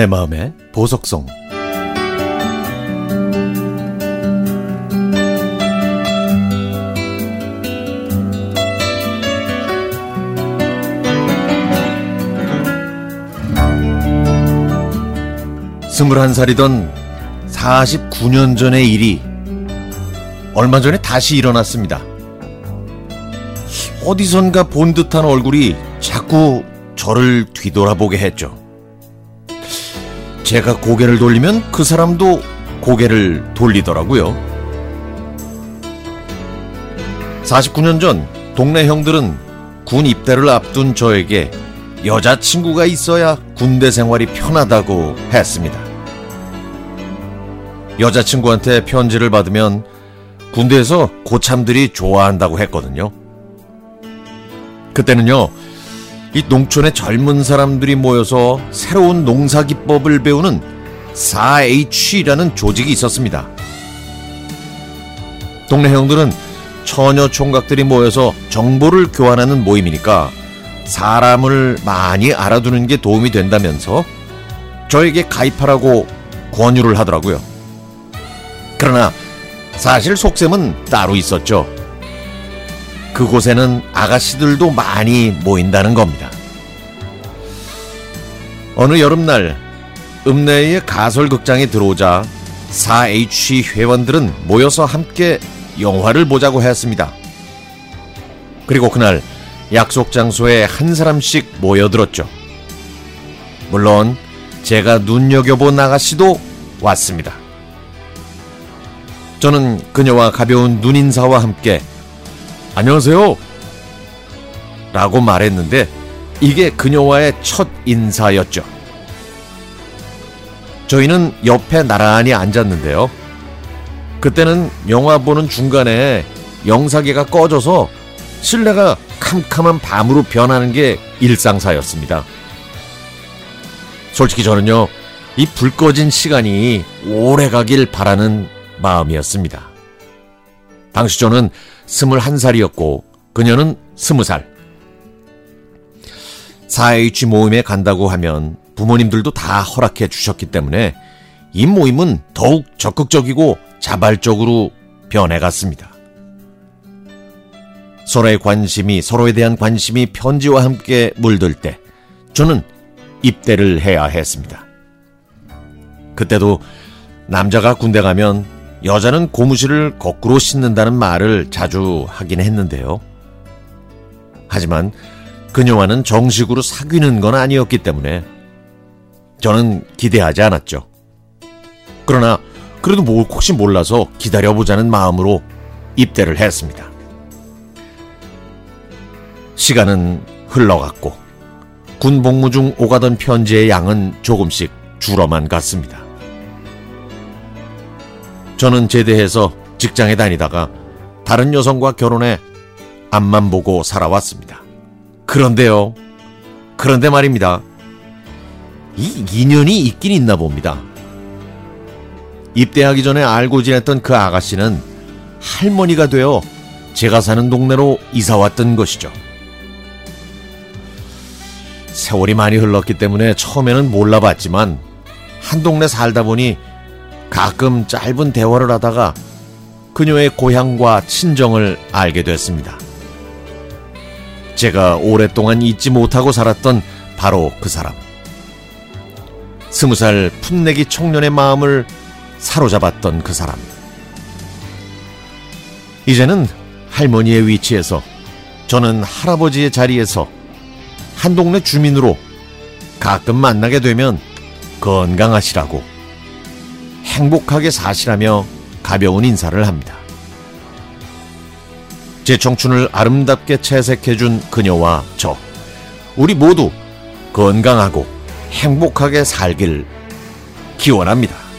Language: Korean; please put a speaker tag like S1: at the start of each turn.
S1: 내 마음의 보석성 스물한 살이던 49년 전의 일이 얼마 전에 다시 일어났습니다. 어디선가 본 듯한 얼굴이 자꾸 저를 뒤돌아보게 했죠. 제가 고개를 돌리면 그 사람도 고개를 돌리더라고요. 49년 전 동네 형들은 군 입대를 앞둔 저에게 여자친구가 있어야 군대 생활이 편하다고 했습니다. 여자친구한테 편지를 받으면 군대에서 고참들이 좋아한다고 했거든요. 그때는요, 이 농촌의 젊은 사람들이 모여서 새로운 농사 기법을 배우는 4H라는 조직이 있었습니다. 동네 형들은 처녀 총각들이 모여서 정보를 교환하는 모임이니까 사람을 많이 알아두는 게 도움이 된다면서 저에게 가입하라고 권유를 하더라고요. 그러나 사실 속셈은 따로 있었죠. 그곳에는 아가씨들도 많이 모인다는 겁니다. 어느 여름날 읍내의 가설극장에 들어오자 4H 회원들은 모여서 함께 영화를 보자고 했습니다. 그리고 그날 약속 장소에 한 사람씩 모여들었죠. 물론 제가 눈여겨본 아가씨도 왔습니다. 저는 그녀와 가벼운 눈인사와 함께 안녕하세요. 라고 말했는데 이게 그녀와의 첫 인사였죠. 저희는 옆에 나란히 앉았는데요. 그때는 영화 보는 중간에 영사기가 꺼져서 실내가 캄캄한 밤으로 변하는 게 일상사였습니다. 솔직히 저는요, 이 불 꺼진 시간이 오래 가길 바라는 마음이었습니다. 당시 저는 스물한 살이었고 그녀는 스무 살. 4H 모임에 간다고 하면 부모님들도 다 허락해 주셨기 때문에 이 모임은 더욱 적극적이고 자발적으로 변해갔습니다. 서로의 관심이, 서로에 대한 관심이 편지와 함께 물들 때 저는 입대를 해야 했습니다. 그때도 남자가 군대 가면 여자는 고무실을 거꾸로 씻는다는 말을 자주 하긴 했는데요. 하지만 그녀와는 정식으로 사귀는 건 아니었기 때문에 저는 기대하지 않았죠. 그러나 그래도 뭘 혹시 몰라서 기다려보자는 마음으로 입대를 했습니다. 시간은 흘러갔고 군 복무 중 오가던 편지의 양은 조금씩 줄어만 갔습니다. 저는 제대해서 직장에 다니다가 다른 여성과 결혼해 앞만 보고 살아왔습니다. 그런데요. 그런데 말입니다. 이 인연이 있긴 있나 봅니다. 입대하기 전에 알고 지냈던 그 아가씨는 할머니가 되어 제가 사는 동네로 이사 왔던 것이죠. 세월이 많이 흘렀기 때문에 처음에는 몰라봤지만 한 동네 살다 보니 가끔 짧은 대화를 하다가 그녀의 고향과 친정을 알게 됐습니다. 제가 오랫동안 잊지 못하고 살았던 바로 그 사람. 스무 살 풋내기 청년의 마음을 사로잡았던 그 사람. 이제는 할머니의 위치에서 저는 할아버지의 자리에서 한 동네 주민으로 가끔 만나게 되면 건강하시라고 행복하게 사시라며 가벼운 인사를 합니다. 제 청춘을 아름답게 채색해준 그녀와 저, 우리 모두 건강하고 행복하게 살길 기원합니다.